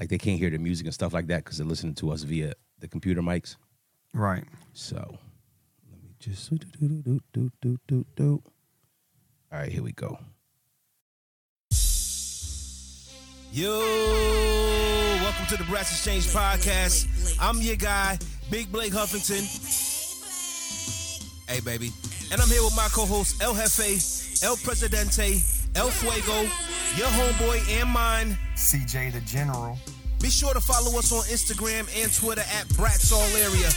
like they can't hear the music and stuff like that because they're listening to us via the computer mics. Right. So let me just do do do do do do do. All right, here we go. Yo, welcome to the Brats Exchange podcast. I'm your guy, Big Blake Huffington. Hey, baby. And I'm here with my co hosts, El Jefe, El Presidente, El Fuego, your homeboy and mine. CJ the General. Be sure to follow us on Instagram and Twitter at Brats All Area.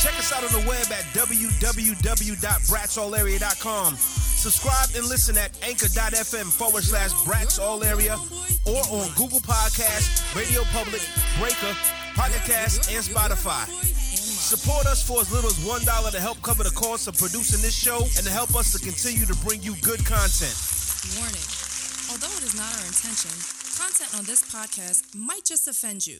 Check us out on the web at www.bratsallarea.com. Subscribe and listen at anchor.fm forward slash Brats All Area or on Google Podcasts, Radio Public, Breaker, Pocket Cast, and Spotify. Support us for as little as $1 to help cover the cost of producing this show and to help us to continue to bring you good content. Warning. Although it is not our intention, content on this podcast might just offend you.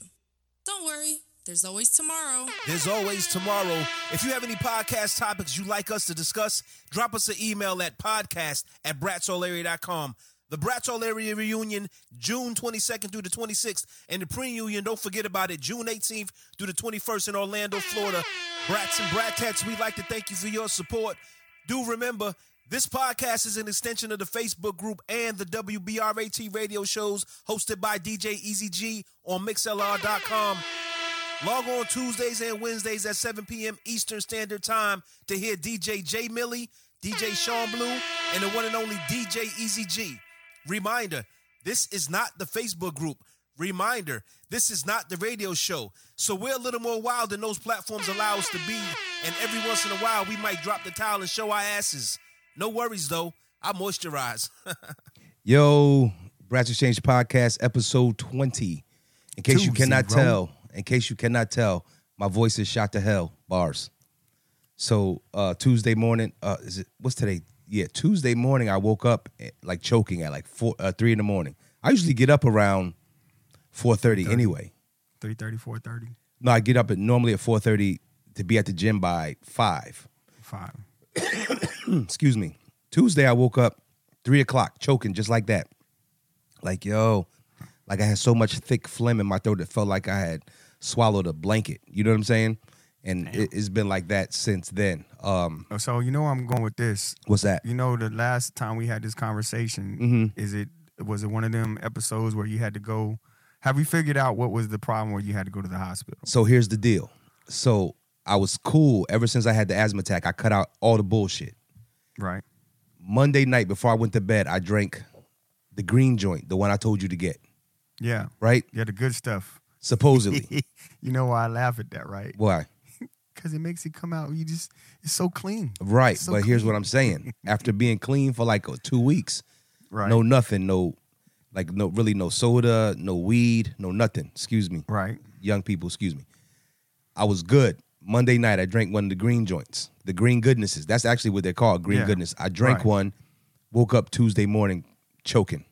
Don't worry, there's always tomorrow. There's always tomorrow. If you have any podcast topics you'd like us to discuss, drop us an email at podcast at bratsallarea.com. The Brats Area reunion, June 22nd through the 26th, and the pre-union, don't forget about it, June 18th through the 21st in Orlando, Florida. Brats and Bratettes, we'd like to thank you for your support. Do remember, this podcast is an extension of the Facebook group and the WBRAT radio shows hosted by DJ Easy G on MixLR.com. Log on Tuesdays and Wednesdays at 7 p.m. Eastern Standard Time to hear DJ J Millie, DJ Sean Blue, and the one and only DJ Easy G. Reminder this is not the Facebook group. Reminder this is not the radio show. So we're a little more wild than those platforms allow us to be. And every once in a while, we might drop the towel and show our asses. No worries, though. I moisturize. Yo, Brats Exchange Podcast, episode 20. In case you cannot zero. tell, in case you cannot tell, my voice is shot to hell. Bars. So uh Tuesday morning, uh is it what's today? Yeah, Tuesday morning I woke up eh, like choking at like four uh, three in the morning. I usually get up around four thirty anyway. 330, 430, No, I get up at normally at four thirty to be at the gym by five. 5. excuse me. Tuesday I woke up three o'clock, choking just like that. Like yo, like I had so much thick phlegm in my throat that felt like I had swallowed a blanket. You know what I'm saying? And it, it's been like that since then. Um, Oh, So you know I'm going with this. what's that? You know, the last time we had this conversation, Mhm. is it was it one of them episodes where you had to go? Have we figured out what was the problem where you had to go to the hospital? So here's the deal. So I was cool ever since I had the asthma attack. I cut out all the bullshit. Right. Monday night before I went to bed, I drank the green joint, the one I told you to get. Yeah. Right? Yeah, the good stuff. Supposedly. you know why I laugh at that, right? Why? Because it makes it come out. You just it's so clean. Right. So but here's what I'm saying. After being clean for like uh, two weeks, Right. no nothing, no like no really no soda, no weed, no nothing. Excuse me. Right. Young people, excuse me. I was good. Monday night I drank one of the green joints. The green goodnesses. That's actually what they're called, green Yeah. goodness. I drank Right. one, woke up Tuesday morning choking.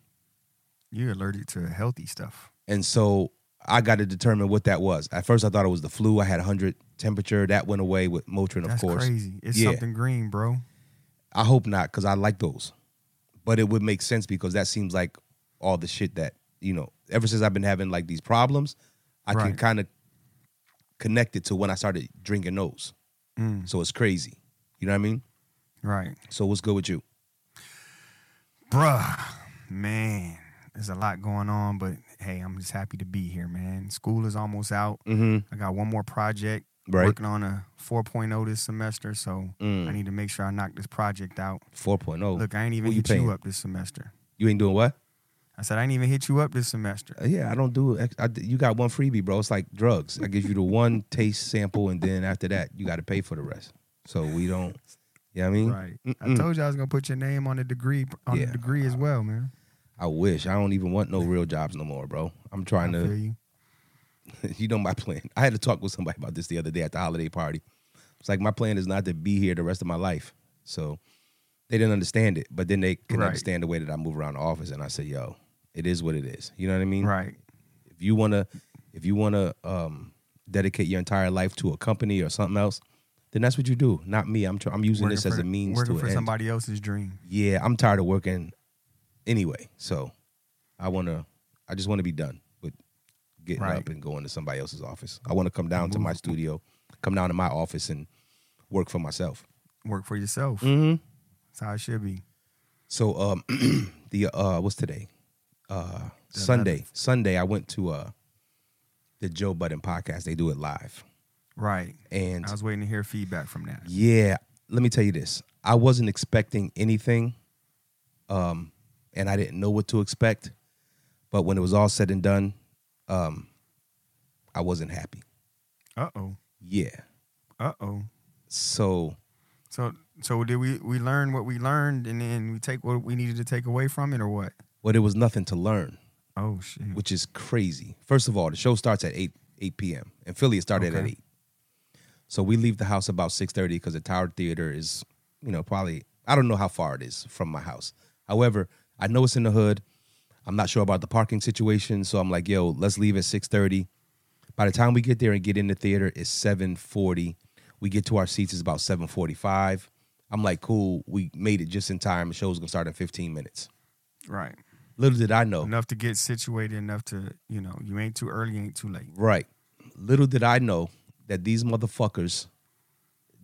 You're allergic to healthy stuff. And so I got to determine what that was. At first I thought it was the flu. I had 100 temperature. That went away with Motrin, of That's course. crazy. It's Yeah. something green, bro. I hope not, because I like those. But it would make sense because that seems like all the shit that, you know, ever since I've been having like these problems, I can Right. kind of connect it to when I started drinking those. Mm, So it's crazy. You know what I mean? right. So what's good with you? Bruh, man, there's a lot going on, but hey, I'm just happy to be here, man. School is almost out. Mm-hmm. I got one more project. Right. Working on a 4.0 this semester, so Mm. I need to make sure I knock this project out. 4.0. Look, I ain't even Who you hit you paying? up this semester. You ain't doing what? I said I didn't even hit you up this semester. Uh, yeah, I don't do ex- I, you got one freebie, bro. It's like drugs. I give you the one taste sample, and then after that, you got to pay for the rest. So we don't. You know what I mean? Right. I Mm-mm. told you I was gonna put your name on the degree on Yeah. the degree as well, man. I wish. I don't even want no real jobs no more, bro. I'm trying I to. you. you know my plan. I had to talk with somebody about this the other day at the holiday party. It's like my plan is not to be here the rest of my life. So they didn't understand it, but then they can Right. understand the way that I move around the office. And I said, yo, it is what it is. You know what I mean? Right. If you wanna, if you wanna um, dedicate your entire life to a company or something else, then that's what you do. Not me. I'm tr- I'm using Working this as for- a means working to for end. somebody else's dream. Yeah, I'm tired of working anyway. So I wanna, I just want to be done with getting Right. up and going to somebody else's office. I want to come down to my studio, come down to my office and work for myself. Work for yourself. Mm-hmm. That's how it should be. So um the uh what's today? Uh Sunday. Sunday I went to uh the Joe Budden podcast. They do it live. Right. And I was waiting to hear feedback from that. yeah, let me tell you this. I wasn't expecting anything. Um and I didn't know what to expect. But when it was all said and done, um I wasn't happy. Uh oh. Yeah. Uh oh. So So so did we we learn what we learned and then we take what we needed to take away from it or what? Well it was nothing to learn. Oh shit. which is crazy. First of all, the show starts at 8 8 p.m. In Philly, it started at 8. So we leave the house about 6:30 because the Tower Theater is, you know, probably I don't know how far it is from my house. However, I know it's in the hood. I'm not sure about the parking situation, so I'm like, yo, let's leave at 6:30. By the time we get there and get in the theater, it's 7:40. We get to our seats, it's about 7:45. I'm like, cool, we made it just in time. The show's gonna start in 15 minutes. right. Little did I know. Enough to get situated enough to, you know, you ain't too early, ain't too late. Right. Little did I know that these motherfuckers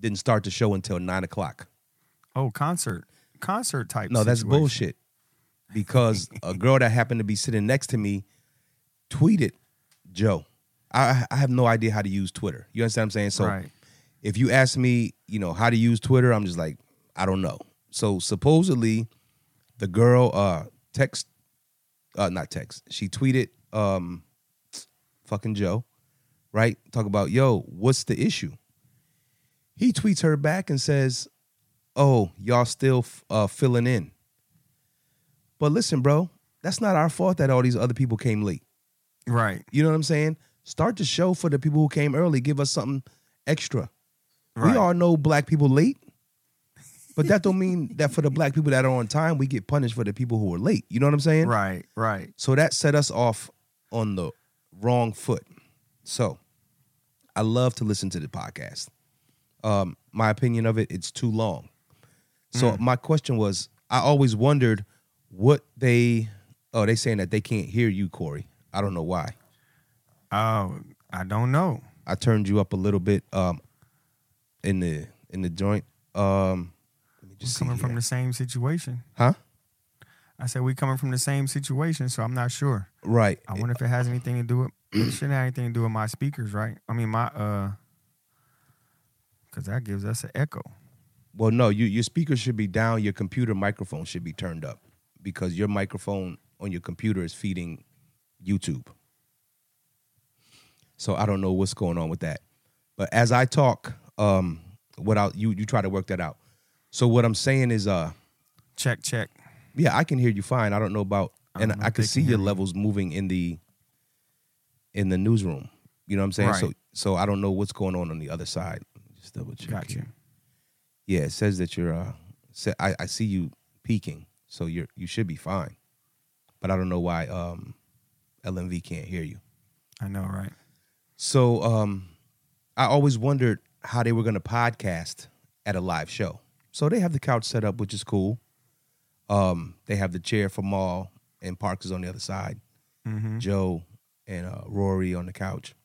didn't start the show until nine o'clock. Oh, concert. Concert type No, that's situation. bullshit. Because a girl that happened to be sitting next to me tweeted Joe. I I have no idea how to use Twitter. You understand what I'm saying? So right. if you ask me, you know, how to use Twitter, I'm just like, I don't know. So supposedly the girl uh text uh not text, she tweeted um fucking Joe, right? Talk about, yo, what's the issue? He tweets her back and says, Oh, y'all still uh filling in. But listen, bro, that's not our fault that all these other people came late. Right. You know what I'm saying? Start the show for the people who came early. Give us something extra. Right. We all know black people late, but that don't mean that for the black people that are on time, we get punished for the people who are late. You know what I'm saying? Right. Right. So that set us off on the wrong foot. So I love to listen to the podcast. Um, my opinion of it, it's too long. So my question was, I always wondered what they. Oh, they saying that they can't hear you, Corey. I don't know why. Oh, I don't know. I turned you up a little bit um in the in the joint. Um let Just just see coming from the same situation. Huh? I said we coming from the same situation, so I'm not sure. Right. I wonder if it has anything to do with it shouldn't have anything to do with my speakers, right? I mean my uh because that gives us an echo. Well, no, you your speaker should be down, your computer microphone should be turned up because your microphone on your computer is feeding YouTube. So I don't know what's going on with that. But as I talk, um what I you you try to work that out. So what I'm saying is uh Check, check. Yeah, I can hear you fine. I don't know about, I and know I can see your me. levels moving in the in the newsroom. You know what I'm saying? So, Right. so I don't know what's going on on the other side. Just double check. Got you. here. Yeah, it says that you're. uh I I see you peaking, so you're you should be fine. But I don't know why um LMV can't hear you. I know, right? So um I always wondered how they were going to podcast at a live show. So they have the couch set up, which is cool. Um, they have the chair for Mal and Parks is on the other side. Mm-hmm. Joe and uh, Rory on the couch.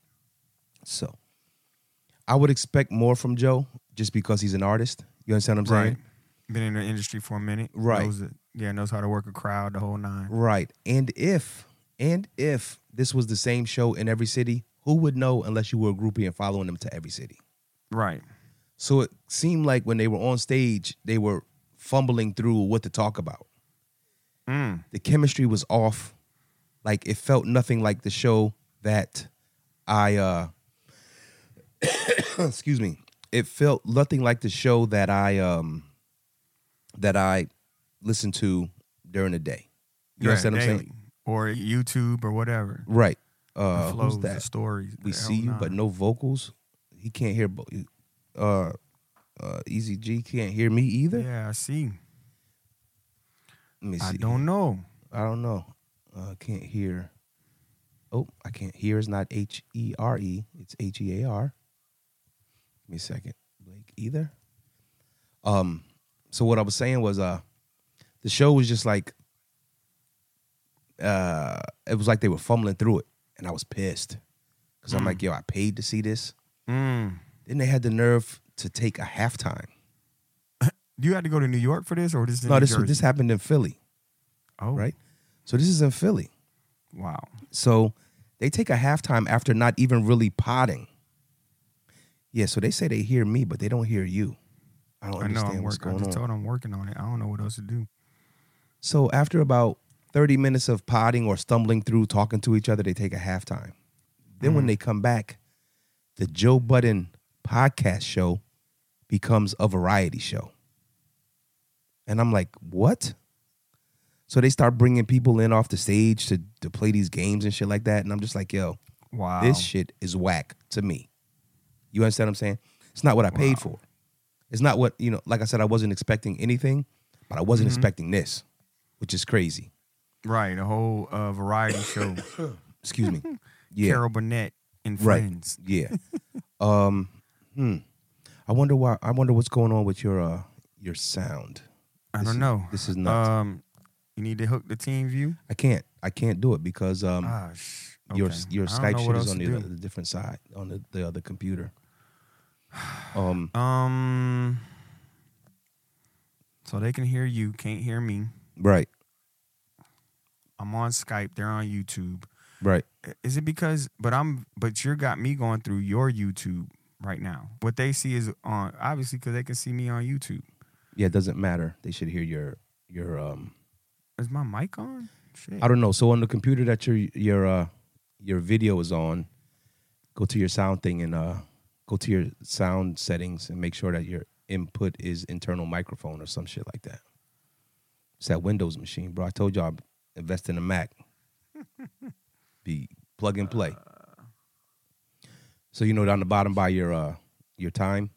So I would expect more from Joe just because he's an artist. You understand what I'm saying? Right. Been in the industry for a minute. Right. Knows it, yeah, knows how to work a crowd, the whole nine. Right. And if and if this was the same show in every city, who would know unless you were a groupie and following them to every city? Right. So it seemed like when they were on stage, they were fumbling through what to talk about. Mm. The chemistry was off. Like it felt nothing like the show that I uh excuse me. It felt nothing like the show that I um that I listened to during the day. You Yeah, understand what I'm saying? Or YouTube or whatever. Right. The Uh flows, who's the that? stories. We the see you, but no vocals. He can't hear. Bo- uh, uh, Easy G can't hear me either. Yeah, I see. Let me see. I don't know. I don't know. Uh, can't hear. Oh, I can't hear. Is not H E R E. It's H E A R. Give me a second. Blake either. Um. So what I was saying was, uh, the show was just like, uh, it was like they were fumbling through it, and I was pissed because I'm like, yo, I paid to see this. Mm. Then they had the nerve to take a halftime. You had to go to New York for this, or this? No, this this happened in Philly, Oh, right? So this is in Philly. Wow. So they take a halftime after not even really potting. Yeah, so they say they hear me, but they don't hear you. I don't I know. understand I'm what's working. I going just on. told I'm working on it. I don't know what else to do. So after about 30 minutes of potting or stumbling through talking to each other, they take a halftime. Then Mm-hmm. when they come back, the Joe Budden podcast show becomes a variety show. And I'm like, what? So they start bringing people in off the stage to, to play these games and shit like that. And I'm just like, yo, Wow. this shit is whack to me. You understand what I'm saying? It's not what I paid for. It's not what, you know, like I said, I wasn't expecting anything, but I wasn't Mm-hmm. expecting this, which is crazy. right. A whole uh, variety show. Excuse me. Yeah. Carol Burnett and right. friends. Yeah. um hmm. I wonder why I wonder what's going on with your uh your sound. I This don't is- know. This is nuts. Um, you need to hook the team view. I can't I can't do it because um Ah, sh- your okay. your don't Skype shit is on the, other, the different side on the, the other computer. Um Um, so they can hear you, can't hear me. right. I'm on Skype. They're on YouTube. Right. Is it because? But I'm. But you got me going through your YouTube right now. What they see is on obviously because they can see me on YouTube. Yeah, it doesn't matter. They should hear your your um Is my mic on? Shit. I don't know. So on the computer that your your uh your video is on, go to your sound thing and uh go to your sound settings and make sure that your input is internal microphone or some shit like that. It's that Windows machine, bro. I told you I invest in a Mac. Be plug and play. So you know down the bottom by your uh your time,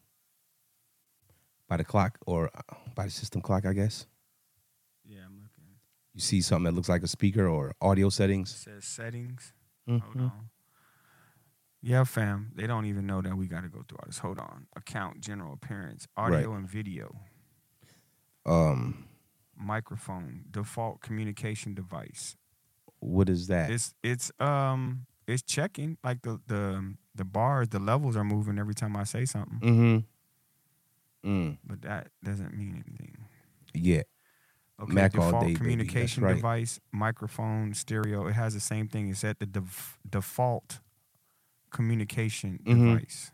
by the clock or uh, by the system clock, I guess. Yeah, I'm looking. You see something that looks like a speaker or audio It settings. says settings. Hold Mhm. on. Yeah, fam. They don't even know that we got to go through all this. Hold on. Account, general appearance, audio and video, Um, microphone, default communication device. what is that? It's it's um it's checking like the the the bars, the levels are moving every time I say something, Mm-hmm. Mm. but that doesn't mean anything. Yeah. Okay, Mac all default day, communication right. device, microphone, stereo. It has the same thing. It's at the def- default communication Mhm. device.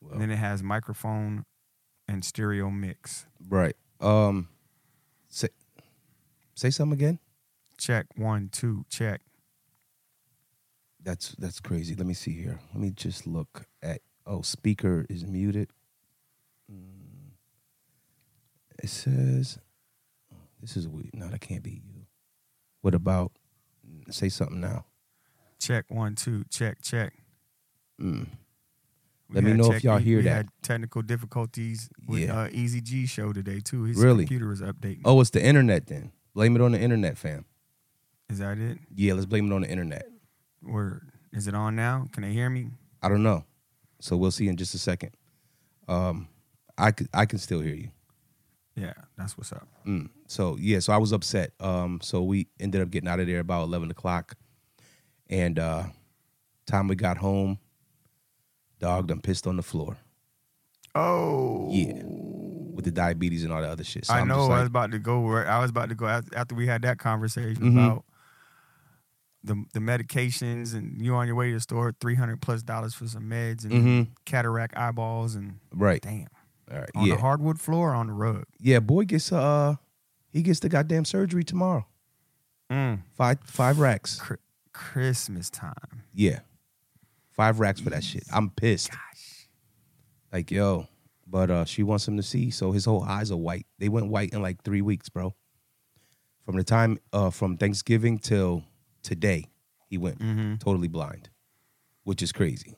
Well, then it has microphone and stereo mix. right. Um. Say. Say something again. Check one, two, check. That's that's crazy. Let me see here. Let me just look at. Oh, speaker is muted. Mm. It says. This is weird. No, that can't be you. What about? Say something now. Check one, two, check, check. Mm. Let me know if y'all hear we that. had technical difficulties with Yeah. uh, Easy G show today too. His Really? computer is updating. Oh, it's the internet then. Blame it on the internet, fam. Is that it? Yeah, let's blame it on the internet. Word. Is it on now? Can they hear me? I don't know. So we'll see in just a second. Um, I could, I can still hear you. Yeah, that's what's up. Mm. So yeah, so I was upset. Um, so we ended up getting out of there about eleven o'clock, and uh, time we got home, dog done pissed on the floor. Oh, Yeah, with the diabetes and all the other shit. So I I'm know. just I like, was about to go. Where I was about to go af- after we had that conversation Mhm. about the the medications and you on your way to the store, three hundred plus dollars for some meds and Mhm. cataract eyeballs and right. damn All right. on yeah. the hardwood floor or on the rug. yeah. Boy gets uh, he gets the goddamn surgery tomorrow. Mm. Five five racks. Christmas time. Yeah, five racks for that shit. I'm pissed. Gosh. Like, yo, but uh she wants him to see, so his whole eyes are white. They went white in like three weeks, bro. From the time uh from Thanksgiving till today, he went Mm-hmm. totally blind. Which is crazy.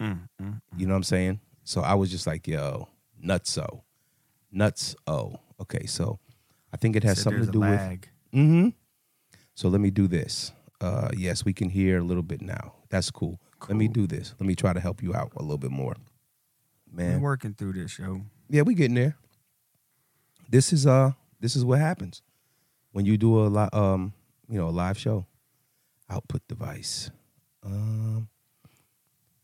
Mm, mm. You know what I'm saying? So I was just like, yo, nuts oh. Nuts oh. Okay, so I think it has Said something to do with lag. Mm-hmm. So let me do this. Uh yes, we can hear a little bit now. That's cool. Let me do this. Let me try to help you out a little bit more. We're Man. working through this show. Yeah, we getting there. This is uh this is what happens when you do a lot um you know a live show. Output device. Um,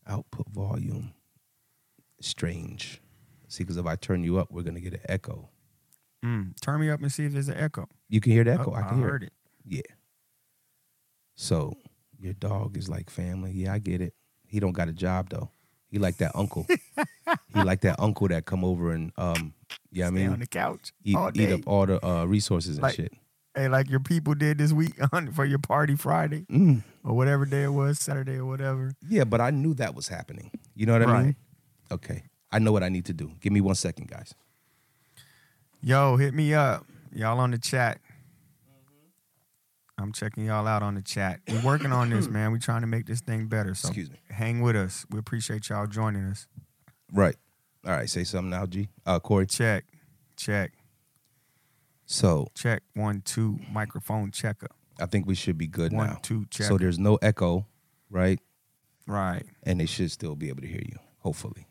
output volume. Strange. See, because if I turn you up, we're gonna get an echo. Mm. Turn me up and see if there's an echo. You can hear the echo. Oh, I can hear heard it. it. Yeah. So your dog is like family. Yeah, I get it. He don't got a job though. He like that uncle. he like that uncle that come over and um, yeah, I Stay on mean, the couch eat, eat up all the uh, resources and Like- shit. Hey, like your people did this week on for your party Friday Mm. or whatever day it was, Saturday or whatever. Yeah, but I knew that was happening. You know what I mean? Okay. I know what I need to do. Give me one second, guys. Yo, hit me up. Y'all on the chat. I'm checking y'all out on the chat. We're working on this, man. We're trying to make this thing better. So Excuse me. hang with us. We appreciate y'all joining us. Right. All right. Say something now, G. Uh, Corey. Check, check, So check. One, two. Microphone checker. I think we should be good One, now. two, check. So there's no echo, right? Right. And they should still be able to hear you. Hopefully.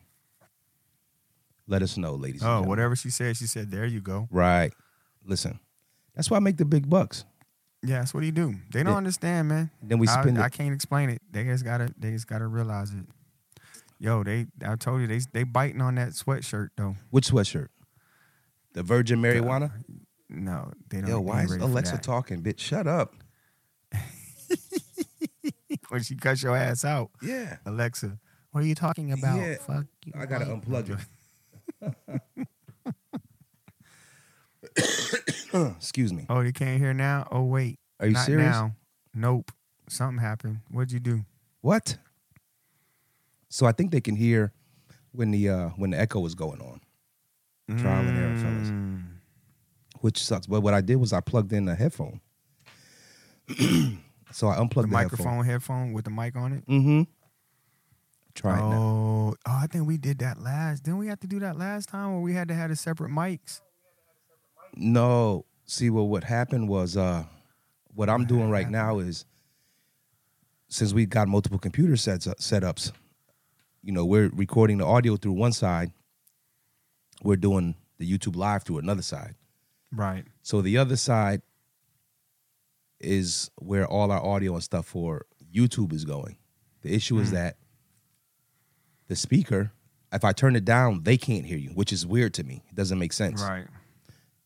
Let us know, ladies. and Oh, whatever she said, she said, there you go. Right. Listen, that's why I make the big bucks. Yeah, that's what he do. They don't Yeah. understand, man. Then we spend I it. can't explain it. They just gotta they just gotta realize it. Yo, they I told you they they biting on that sweatshirt though. Which sweatshirt? The Virgin Marijuana? No, they don't. Yo, why is Alexa talking, bitch? Shut up. when she cuts your ass out? Yeah. Alexa, what are you talking about? Yeah, Fuck you. I gotta unplug it. Excuse me. Oh, you can't hear now? Oh wait. Are you Not serious? now. Nope. Something happened. What'd you do? What? So I think they can hear when the uh when the echo is going on, Trial and error, fellas. Which sucks. But what I did was I plugged in a headphone. so I The unplugged the, microphone headphone with the mic on it. Mm-hmm. Try it now. Oh, oh, I think we did that last. Didn't we have to do that last time where we had to have the separate mics? No. See well what happened was uh what I'm doing right now is since we got multiple computer sets uh, setups, you know, we're recording the audio through one side, we're doing the YouTube live through another side. Right. So the other side is where all our audio and stuff for YouTube is going. The issue is that the speaker, if I turn it down, they can't hear you, which is weird to me. It doesn't make sense. Right.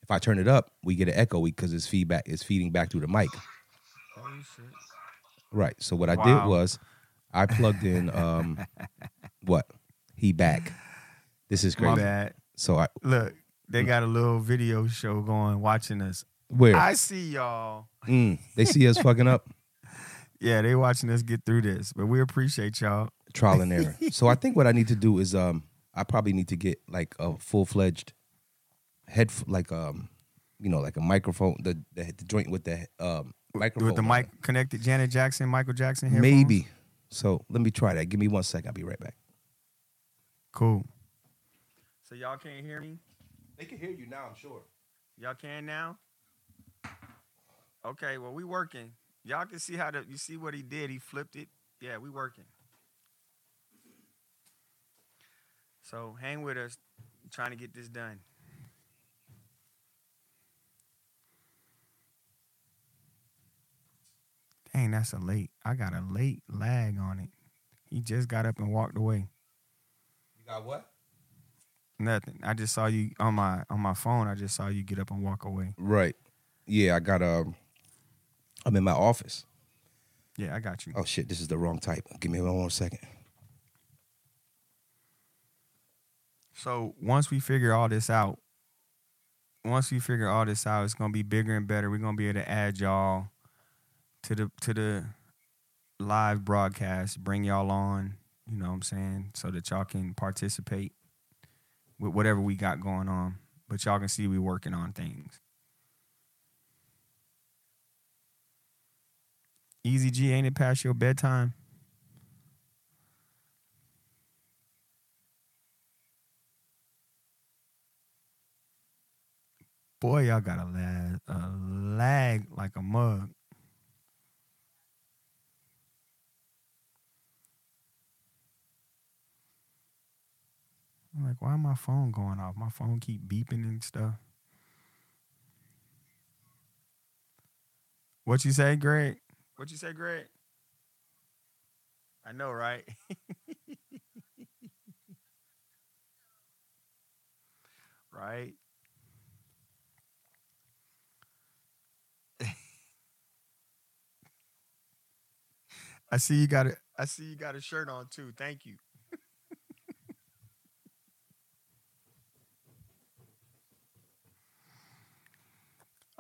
If I turn it up, we get an echo because it's feedback. It's feeding back through the mic. Right. So what I did was I plugged in um what? He back. This is My crazy. bad. So I Look, they got a little video show going, watching us. where I see y'all. Mm, they see us fucking up. Yeah, they watching us get through this, but we appreciate y'all. trial and error. so I think what I need to do is um I probably need to get like a full fledged head like um you know like a microphone the the, the joint with the um microphone With the mic connected, Janet Jackson, Michael Jackson headphones. maybe. So let me try that. Give me one sec. I'll be right back. Cool. So y'all can't hear me? They can hear you now. I'm sure. Y'all can now? Okay, well we working. Y'all can see how the you see what he did. He flipped it. Yeah, we working. So hang with us, trying to get this done. Dang, that's a late. I got a late lag on it. He just got up and walked away. You got what? Nothing. I just saw you on my on my phone. I just saw you get up and walk away. Right. Yeah, I got um. I'm in my office. Yeah, I got you. Oh shit, this is the wrong type. Give me one more second. So once we figure all this out, once we figure all this out, it's gonna be bigger and better. We're gonna be able to add y'all to the to the live broadcast, bring y'all on, you know what I'm saying, so that y'all can participate with whatever we got going on. But y'all can see we working on things. Easy G, ain't it past your bedtime? Boy, y'all got a lag, a lag like a mug. I'm like, why my phone going off? My phone keep beeping and stuff. What you say, Greg? What you say, Greg? I know, right? right? I see you got a I see you got a shirt on too. Thank you.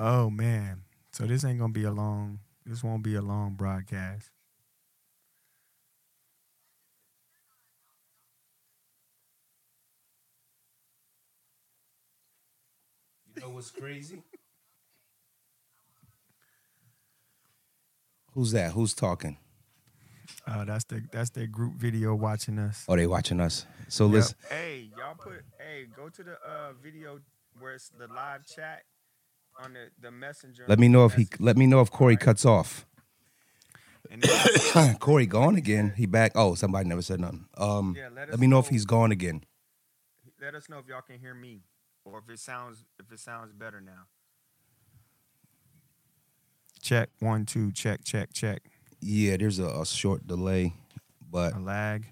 Oh man. So this ain't gonna be a long this won't be a long broadcast. You know what's crazy? Who's that? Who's talking? Uh, that's the that's their group video watching us. Oh, they watching us. So Yep. listen. Hey, y'all put hey, go to the uh video where it's the live chat on the, the messenger. Let me know if he. Let me know if Corey cuts off. Then- Corey gone again. He back. Oh, somebody never said nothing. Um, Yeah, let let, us me know if know. he's gone again. let us know if y'all can hear me or if it sounds if it sounds better now. Check one two check check check Yeah, there's a, a short delay, but a lag.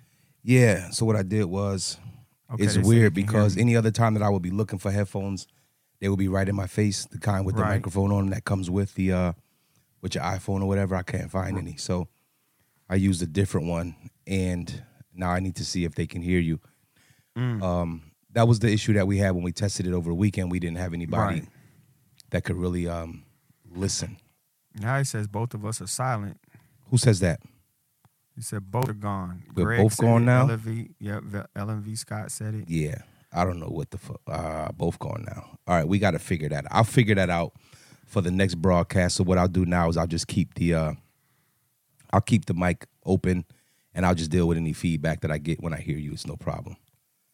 yeah. So what I did was, Okay, it's they say weird can hear because me. any other time that I would be looking for headphones, they would be right in my face, the kind with the Right. microphone on that comes with the uh with your iPhone or whatever. I can't find any, so I used a different one, and now I need to see if they can hear you. Mm. Um, that was the issue that we had when we tested it over the weekend. We didn't have anybody Right. that could really um listen. now he says both of us are silent. Who says that? He said both are gone. We're both said gone it, now? LNV, yep, V- LNV Scott said it. Yeah, I don't know what the fuck. Uh, both gone now. All right, we got to figure that. out. I'll figure that out for the next broadcast. So what I'll do now is I'll just keep the uh, I'll keep the mic open, and I'll just deal with any feedback that I get when I hear you. It's no problem.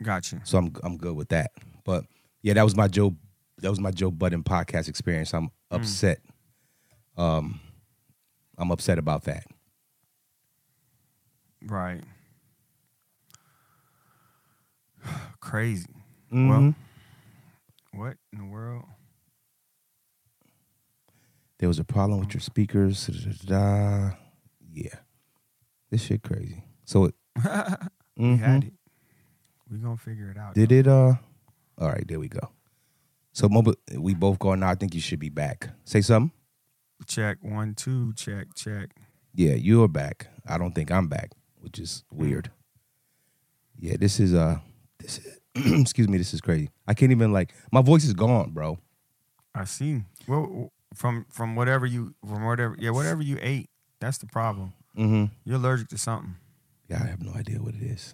Gotcha. So I'm I'm good with that. But yeah, that was my Joe that was my Joe Budden podcast experience. I'm upset. Um, I'm upset about that. Right. Crazy. Mhm. Well, what in the world? there was a problem with your speakers. da, da, da, da. Yeah, this shit crazy. So it, We had Mhm. it. We gonna figure it out. Did though. it? Uh, all right, there we go. So mobile, we both going now. I think you should be back. Say something. Check one two. Check check. Yeah, you're back. I don't think I'm back, which is weird. Yeah, this is uh, this is excuse me. This is crazy. I can't even like my voice is gone, bro. I see. Well, from from whatever you from whatever yeah whatever you ate. That's the problem. Mm-hmm. You're allergic to something. Yeah, I have no idea what it is.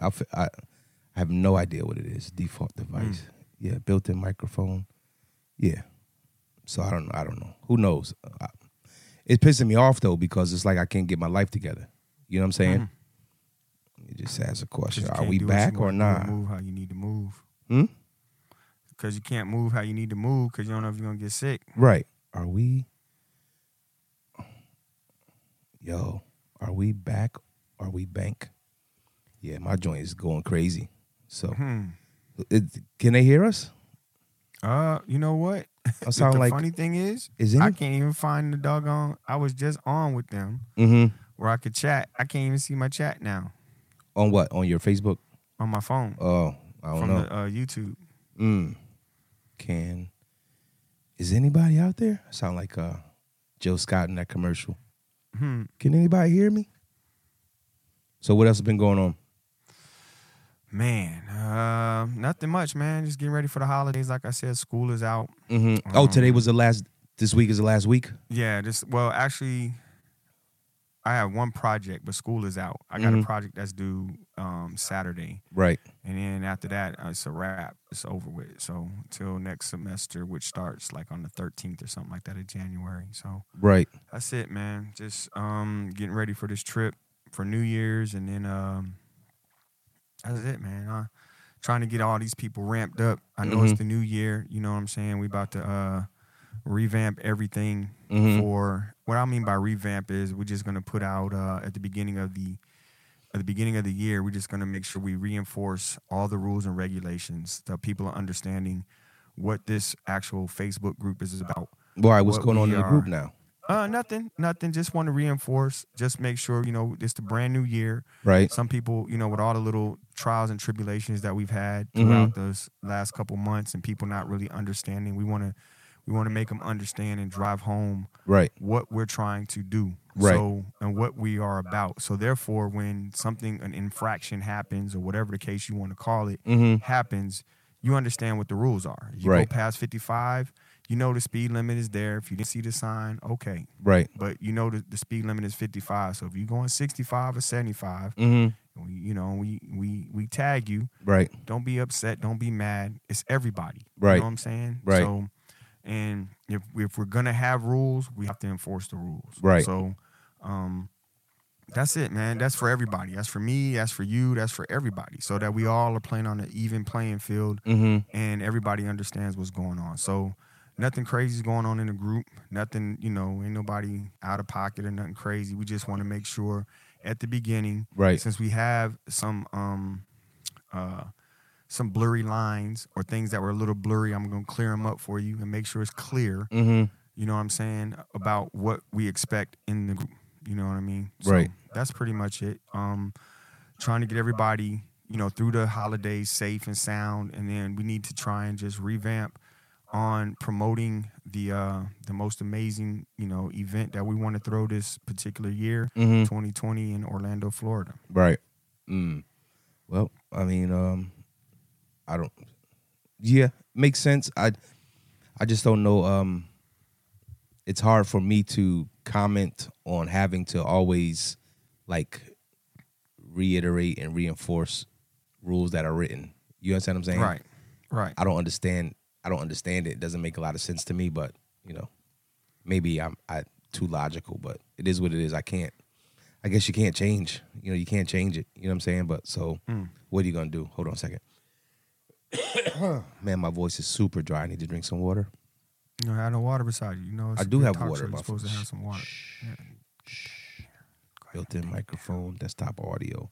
I I, I have no idea what it is. Default device. Yeah, built-in microphone. Yeah. So I don't know. I don't know. Who knows? It's pissing me off though because it's like I can't get my life together. You know what I'm saying? Mhm. It just asks a question: Are we do what you back or not? Move how you need to move. Hmm? Because you can't move how you need to move because you don't know if you're gonna get sick. Right? Are we? Yo, are we back? Are we bank? Yeah, my joint is going crazy. So, Hmm. it, can they hear us? Uh, you know what? I sound the like funny thing is, is I can't even find the doggone. I was just on with them Mm-hmm. where I could chat. I can't even see my chat now On what? On your Facebook? on my phone Oh, I don't from know. the uh, YouTube. Mm. Can is anybody out there? I sound like uh, Joe Scott in that commercial. Hmm. Can anybody hear me? So what else has been going on? Man, uh, nothing much, man. Just getting ready for the holidays. Like I said, school is out. Mm-hmm. oh, today Um, was the last. This week is the last week. Yeah, Just well, actually, I have one project, but school is out. I got Mhm. a project that's due um, Saturday, Right. and then after that, uh, it's a wrap. It's over with. So till next semester, which starts like on the 13th or something like that of January. So Right. that's it, man. Just um, getting ready for this trip for New Year's, and then um, that's it, man. Uh, trying to get all these people ramped up. I know Mhm. it's the new year. You know what I'm saying? We about to uh, revamp everything Mhm. for. What I mean by revamp is we're just gonna put out uh, at the beginning of the at the beginning of the year. We're just gonna make sure we reinforce all the rules and regulations. So people are understanding what this actual Facebook group is about. Why? What's What going on in the group now? Uh, nothing, nothing. Just want to reinforce. Just make sure you know it's the brand new year. Right. Some people, you know, with all the little trials and tribulations that we've had Mm-hmm. throughout those last couple months, and people not really understanding, we want to, we want to make them understand and drive home Right. what we're trying to do. Right. So and what we are about. So therefore, when something an infraction happens or whatever the case you want to call it Mm-hmm. happens, you understand what the rules are. You Right. go past 55, you know the speed limit is there. If you didn't see the sign, okay. Right. But you know the, the speed limit is 55. So if you're going 65 or 75, Mm-hmm. we, you know, we we we tag you. Right. Don't be upset. Don't be mad. It's everybody. Right. You know what I'm saying? Right. So, and if if we're gonna have rules, we have to enforce the rules. Right. So, um, that's it, man. That's for everybody. That's for me. That's for you. That's for everybody. So that we all are playing on an even playing field, Mm-hmm. and everybody understands what's going on. So. Nothing crazy is going on in the group. Nothing, you know, ain't nobody out of pocket or nothing crazy. We just want to make sure at the beginning Right. since we have some um uh some blurry lines or things that were a little blurry i'm going to clear them up for you and make sure it's clear Mm-hmm. you know what i'm saying about what we expect in the group you know what i mean Right. that's pretty much it um trying to get everybody you know through the holidays safe and sound and then we need to try and just revamp on promoting the uh the most amazing you know event that we want to throw this particular year Mm-hmm. 2020 in orlando florida Right. Mm. Well, I mean, um, I don't. Yeah, makes sense. I, I just don't know. Um, it's hard for me to comment on having to always like reiterate and reinforce rules that are written. You understand what I'm saying? Right. Right. I don't understand. I don't understand it. It doesn't make a lot of sense to me. But you know, maybe I'm I too logical. But it is what it is. I can't. I guess you can't change. You know, you can't change it. You know what I'm saying? But so, what are you gonna do? Hold on a second. Man, my voice is super dry. I need to drink some water. You know, have no water beside you. You know, I do have water, show. You're supposed to have some water. Yeah. Built-in microphone, desktop audio.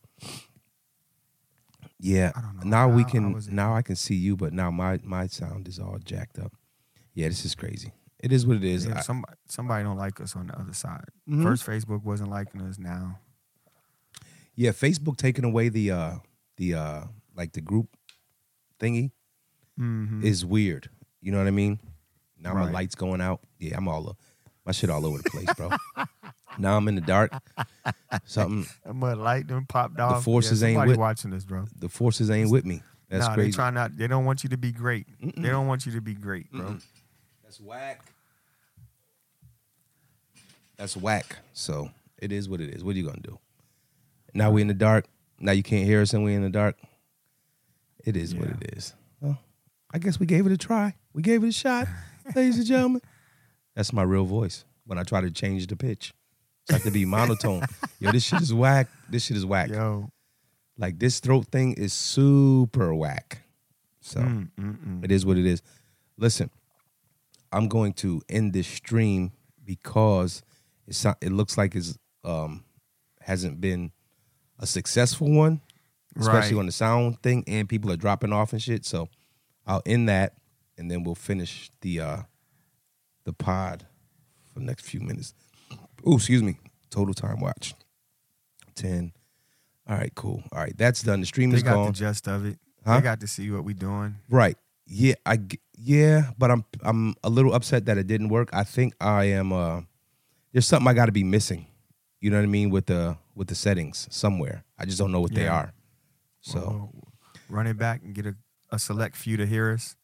Yeah. I don't know. Now we can. Now I can see you, but now my my sound is all jacked up. Yeah, this is crazy. It is what it is. Yeah, I- somebody, somebody don't like us on the other side. Mhm. First, Facebook wasn't liking us. Now, Yeah, Facebook taking away the uh the uh like the group thingy mm-hmm. is weird. You know what I mean? Now my lights going out. Yeah, I'm all my shit all over the place, bro. now I'm in the dark. Something mud light done popped off. The forces yeah, ain't with- watching this, bro. the forces ain't with me. That's nah, crazy. they try not. They don't want you to be great. They don't want you to be great, bro. That's whack. That's whack. So it is what it is. What are you gonna do? Now we in the dark. Now you can't hear us and we in the dark. It is what it is. Well, I guess we gave it a try. We gave it a shot, ladies and gentlemen. That's my real voice when I try to change the pitch. It's like to be monotone. Yo, this shit is whack. This shit is whack. Yo, Like this throat thing is super whack. So mm, mm, mm. it is what it is. Listen, I'm going to end this stream because it's not, it looks like it's um hasn't been a successful one, especially Right. on the sound thing, and people are dropping off and shit. So I'll end that, and then we'll finish the uh the pod for the next few minutes. Oh, excuse me. Total time watch. Ten. All right, cool. All right, that's done. The stream they is got gone. the gist of it. Huh? They got to see what we doing. Right. Yeah, I. yeah, but I'm I'm a little upset that it didn't work. I think I am uh there's something I got to be missing. You know what I mean with the with the settings somewhere. I just don't know what they are. So, Well, run it back and get a, a select few to hear us.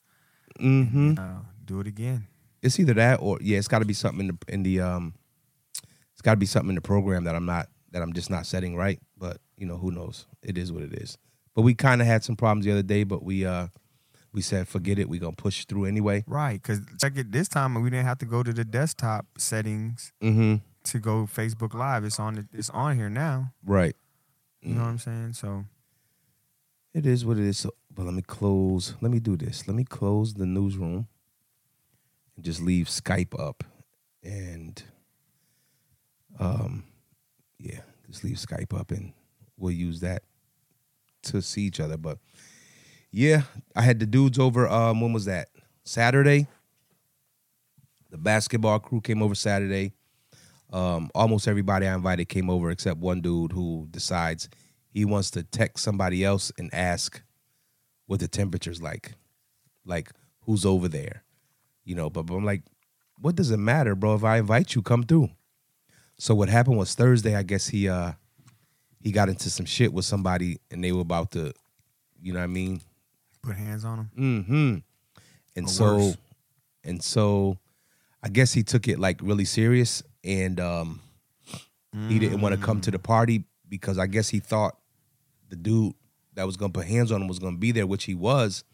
mhm. Uh, do it again. It's either that or yeah, it's got to be something in the in the um it's got to be something in the program that I'm not that I'm just not setting right, but you know, who knows. It is what it is. But we kind of had some problems the other day, but we uh we said forget it, we going to push through anyway. Right, because check it. This time we didn't have to go to the desktop settings Mhm. to go Facebook Live. It's on. The, it's on here now. Right. You know what I'm saying? So It is what it is. So, but let me close. Let me do this. Let me close the newsroom and just leave Skype up. And um yeah, just leave Skype up and we'll use that to see each other. But yeah, I had the dudes over um when was that? Saturday. The basketball crew came over Saturday. Um, almost everybody I invited came over except one dude who decides he wants to text somebody else and ask what the temperature's like, like who's over there, you know. But, but I'm like, what does it matter, bro? If I invite you, come through. So what happened was Thursday. I guess he uh he got into some shit with somebody, and they were about to, you know what I mean, Put hands on him. Mm-hmm. And Or so worse. and so I guess he took it like really serious and um he didn't want to come to the party because I guess he thought the dude that was gonna put hands on him was gonna be there, which he was.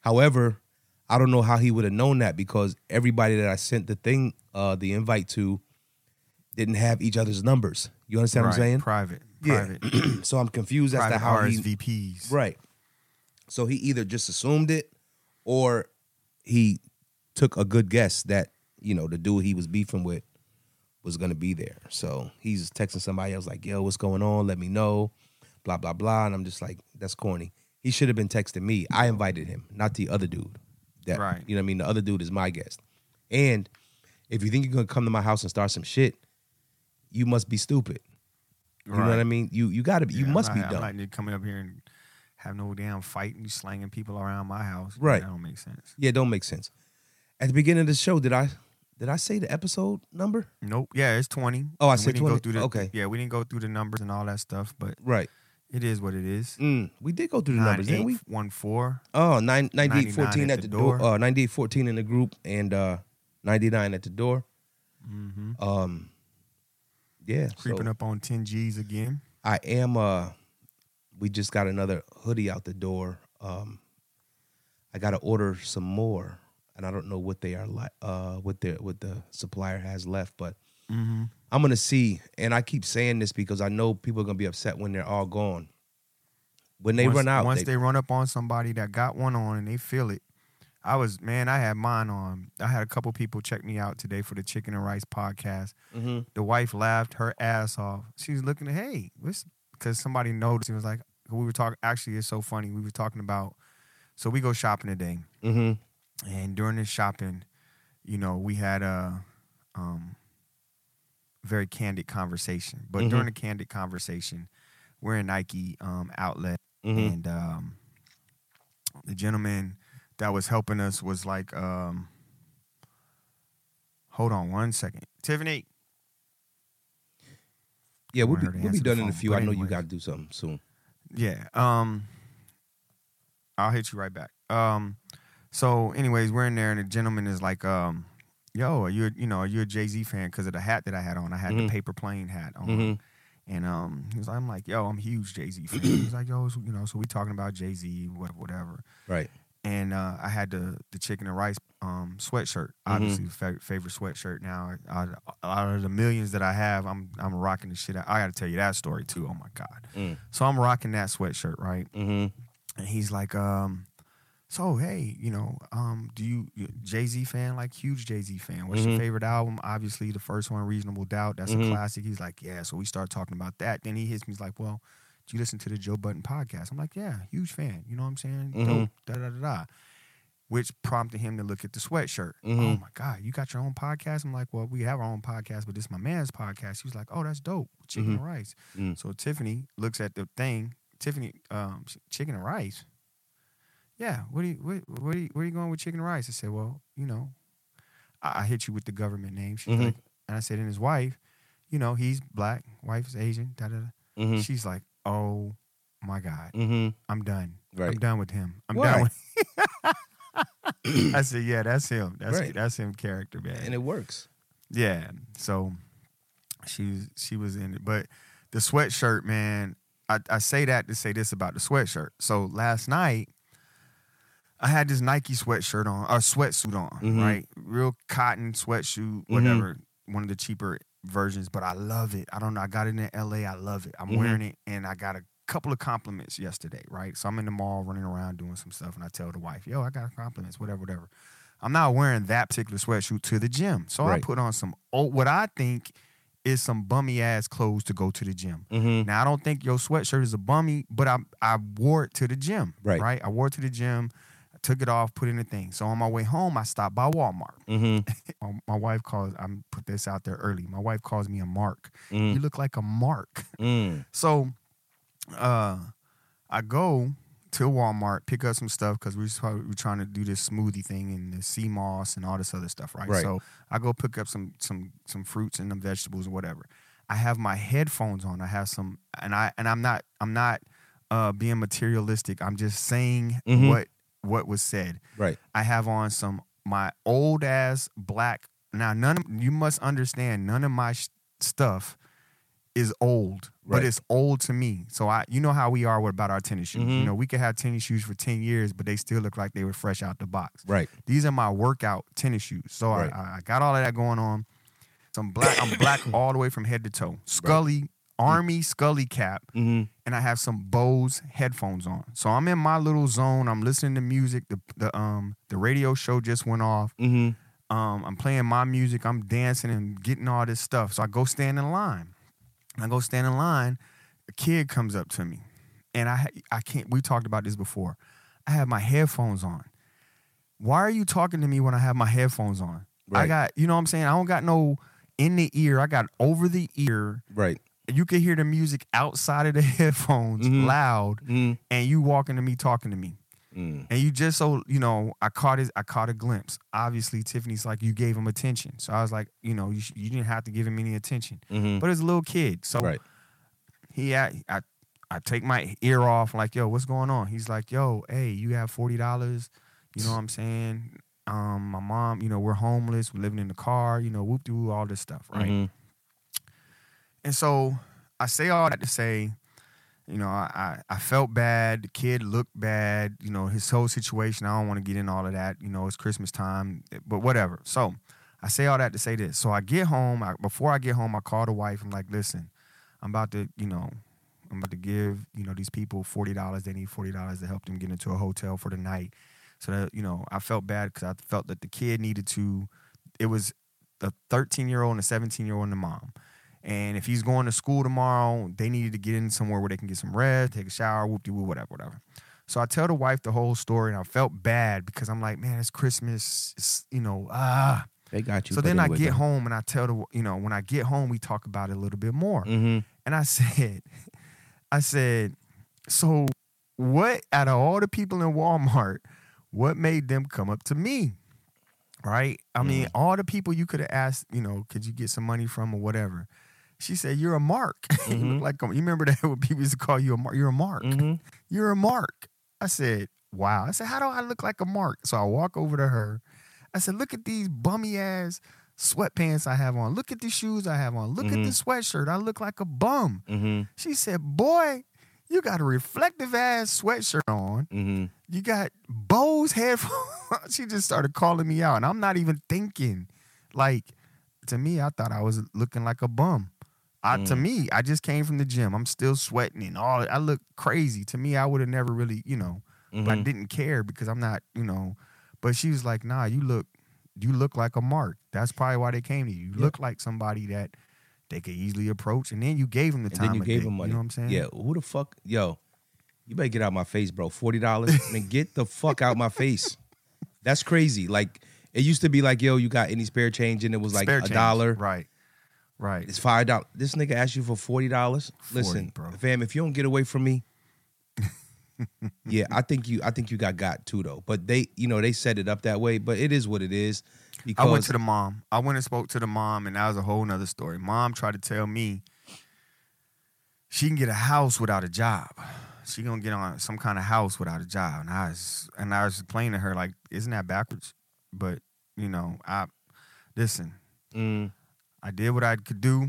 However, I don't know how he would have known that because everybody that I sent the thing, uh, the invite to, didn't have each other's numbers. You understand what I'm saying? Private. Yeah. Private. so I'm confused as to how he RSVPs. Right. So he either just assumed it or he took a good guess that, you know, the dude he was beefing with was going to be there. So he's texting somebody else like, yo, what's going on? Let me know. Blah, blah, blah. And I'm just like, that's corny. He should have been texting me. I invited him, not the other dude. That, Right. You know what I mean? The other dude is my guest. And if you think you're going to come to my house and start some shit, you must be stupid. You know what I mean? You you got to be. You Yeah, I'm must not- be I'm dumb. not need to up here and have no damn fight and you slanging people around my house. Right. That don't make sense. Yeah, don't make sense. At the beginning of the show, did I did I say the episode number? Nope. Yeah, it's 20. Oh, I And said didn't go 20. through the- Okay. Yeah, we didn't go through the numbers and all that stuff, but Right. It is what it is. Mm, we did go through the numbers, didn't we? one, four. Oh, nine, 98 99 14 at at the door. door. Uh, 98 14 in the group and uh, 99 at the door. Mm-hmm. Um, yeah. Creeping so up on 10 G's again. I am. Uh, we just got another hoodie out the door. Um, I got to order some more, and I don't know what they are like. Uh, what the what the supplier has left, but Mm-hmm. I'm gonna see. And I keep saying this because I know people are gonna be upset when they're all gone. When they once, run out, Once they- they, run up on somebody that got one on and they feel it. I was man, I had mine on. I had a couple people check me out today for the Chicken and Rice podcast. Mhm. The wife laughed her ass off. She was looking at hey, because somebody noticed. He was like, we were talking. Actually, it's so funny. We were talking about. So we go shopping today, Mhm. and during this shopping, you know, we had a um, very candid conversation. But Mhm. during the candid conversation, we're in Nike um, outlet, Mhm. and um, the gentleman that was helping us was like, um, "Hold on one second, Tiffany." Yeah, we'll be, we'll be done in a few. I know you got to do something soon. Yeah. Um I'll hit you right back. Um so anyways, we're in there and the gentleman is like, um, yo, are you a- you know, are you a Jay-Z fan? Because of the hat that I had on. I had Mhm. the paper plane hat on. Mhm. And um he was I'm like, yo, I'm a huge Jay-Z fan. He's like, yo, so, you know, so we talking about Jay-Z, whatever, whatever. Right. And uh, I had the the chicken and rice um, sweatshirt, obviously fa- favorite sweatshirt. Now, out out of the millions that I have, I'm I'm rocking the shit. Out. I got to tell you that story too. Oh my god! Mm. So I'm rocking that sweatshirt, right? Mhm. And he's like, um, so hey, you know, um, do you Jay Z fan? Like huge Jay Z fan. What's Mhm. your favorite album? Obviously, the first one, Reasonable Doubt. That's Mhm. a classic. He's like, yeah. So we start talking about that. Then he hits me. He's like, well, do you listen to the Joe Budden podcast? I'm like, yeah, huge fan. You know what I'm saying? Mhm. Dope. Da da da da. Which prompted him to look at the sweatshirt. Oh Mhm. my God, you got your own podcast? I'm like, well, we have our own podcast, but this is my man's podcast. He was like, oh, that's dope. Chicken and rice. Mm. So Tiffany looks at the thing. Tiffany, um, chicken and rice. Yeah, what do you, what, what are you, where are you going with chicken and rice? I said, well, you know, I, I hit you with the government name. She's Mhm. like, and I said, and his wife, you know, he's black, wife is Asian. Da da da. Mhm. She's like, oh my God, Mhm. I'm done. Right. I'm done with him. I'm Why? done with. I said, yeah, that's him. That's Right. that's him character, man. And it works. Yeah. So she was she was in it. But the sweatshirt, man, I, I say that to say this about the sweatshirt. So last night I had this Nike sweatshirt on, or sweatsuit on, Mhm. right? Real cotton sweatsuit, whatever. One of the cheaper versions, but I love it. I don't know. I got it in LA. I love it. I'm Mhm. wearing it and I got a couple of compliments yesterday, right? So I'm in the mall running around doing some stuff and I tell the wife, yo, I got compliments, whatever, whatever. I'm not wearing that particular sweatshirt to the gym. So I put on some old, what I think is some bummy ass clothes to go to the gym. Mhm. Now I don't think your sweatshirt is a bummy, but I I wore it to the gym. Right. Right. I wore it to the gym. I took it off, put it in the thing. So on my way home, I stopped by Walmart. Mm-hmm. My- wife calls. I'm put this out there early. My wife calls me a mark. Mm. You look like a mark. Mm. So, uh, I go to Walmart, pick up some stuff because we we're trying to do this smoothie thing and the sea moss and all this other stuff, right? Right. So I go pick up some some some fruits and some vegetables or whatever. I have my headphones on. I have some, and I and I'm not I'm not uh, being materialistic. I'm just saying Mhm. what what was said. Right. I have on some my old ass black. Now none of you must understand. None of my sh- stuff is old, but it's old to me. So I, you know how we are with about our tennis shoes. You Mhm. know, we could have tennis shoes for ten years, but they still look like they were fresh out the box. Right. These are my workout tennis shoes. So Right. I, I got all of that going on. Some black. I'm black all the way from head to toe. Scully army Scully cap Mm-hmm. and I have some Bose headphones on. So I'm in my little zone. I'm listening to music. The the um the radio show just went off. Mm-hmm. Um, I'm playing my music. I'm dancing and getting all this stuff. So I go stand in line. I go stand in line. A kid comes up to me, and I I can't. We talked about this before. I have my headphones on. Why are you talking to me when I have my headphones on? I got you know what I'm saying. I don't got no in the ear. I got over the ear. Right. You can hear the music outside of the headphones Mhm. loud, Mm-hmm. and you walking to me talking to me Mm. and you just so you know i caught it i caught a glimpse obviously tiffany's like you gave him attention so i was like you know you, sh- you didn't have to give him any attention Mm-hmm. but it's a little kid so Right. he I, I i take my ear off like yo what's going on he's like yo hey you have $40 you know what i'm saying um my mom you know we're homeless we're living in the car you know whoop de all this stuff right Mhm. And so I say all that to say, you know, I, I, I felt bad. The kid looked bad. You know, his whole situation. I don't want to get in all of that. You know, it's Christmas time, eh, but whatever. So I say all that to say this. So I get home. I, before I get home, I call the wife. I'm like, listen, I'm about to, you know, I'm about to give, you know, these people forty dollars. They need forty dollars to help them get into a hotel for the night. So that you know, I felt bad because I felt that the kid needed to. It was a 13 year old and a 17 year old and the mom. And if he's going to school tomorrow, they needed to get in somewhere where they can get some rest, take a shower, whoop de whoop, whatever, whatever. So I tell the wife the whole story, and I felt bad because I'm like, man, it's Christmas. It's you know, ah. They got you. So then I get home and I tell the, you know, when I get home, we talk about it a little bit more. Mm-hmm. And I said, I said, so what out of all the people in Walmart, what made them come up to me? Right? I mean, all the people you could have asked, you know, could you get some money from or whatever. She said, You're a mark. you look Mhm. like a, you remember that when people used to call you a mark? You're a mark. Mm-hmm. You're a mark. I said, Wow. I said, How do I look like a mark? So I walk over to her. I said, Look at these bummy ass sweatpants I have on. Look at the shoes I have on. Look at Mhm. the sweatshirt. I look like a bum. Mm-hmm. She said, Boy, you got a reflective ass sweatshirt on. Mm-hmm. You got Bose headphones. she just started calling me out. And I'm not even thinking. Like, to me, I thought I was looking like a bum. I, To Mm. me, I just came from the gym. I'm still sweating and all. I look crazy. To me, I would have never really, you know, but I didn't care because I'm not, you know. But she was like, "Nah, you look, you look like a mark. That's probably why they came to you. You Yeah. look like somebody that they could easily approach." And then you gave them the And time. then you gave him money. You know what I'm saying? Yeah. Who the fuck? Yo, you better get out my face, bro. Forty dollars. I mean, get the fuck out my face. That's crazy. Like it used to be like, yo, you got any spare change, and it was like a dollar. Right. Right. It's five dollars. This nigga asked you for forty dollars. 40, Listen, bro. fam, if you don't get away from me, yeah, I think you. I think you got got too though. But they, you know, they set it up that way. But it is what it is. Because I went to the mom. I went and spoke to the mom, and that was a whole nother story. Mom tried to tell me she can get a house without a job. She gonna get on some kind of house without a job. And I was and I was explaining to her like, isn't that backwards? But you know, I listen. Mm, I did what I could do.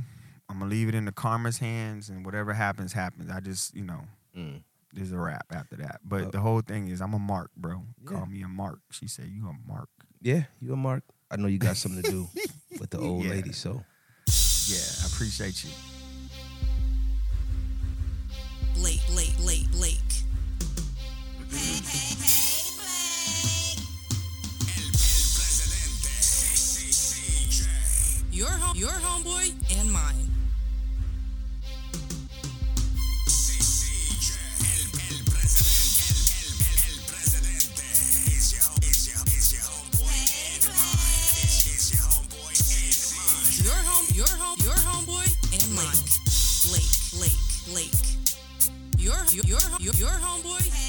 I'm gonna leave it in the karma's hands, and whatever happens, happens. I just, you know, mm. there's a wrap after that. But Uh, the whole thing is, I'm a mark, bro. Yeah. Call me a mark. She said, "You a mark." yeah, you a mark. I know you got something to do with the old Yeah. lady. So Yeah, I appreciate you. Blake, Blake, Blake, Blake. your home, your homeboy, and mine. Your home, your home, your homeboy, and Lake. mine. Lake, Lake, Lake. Your, your, your, your homeboy.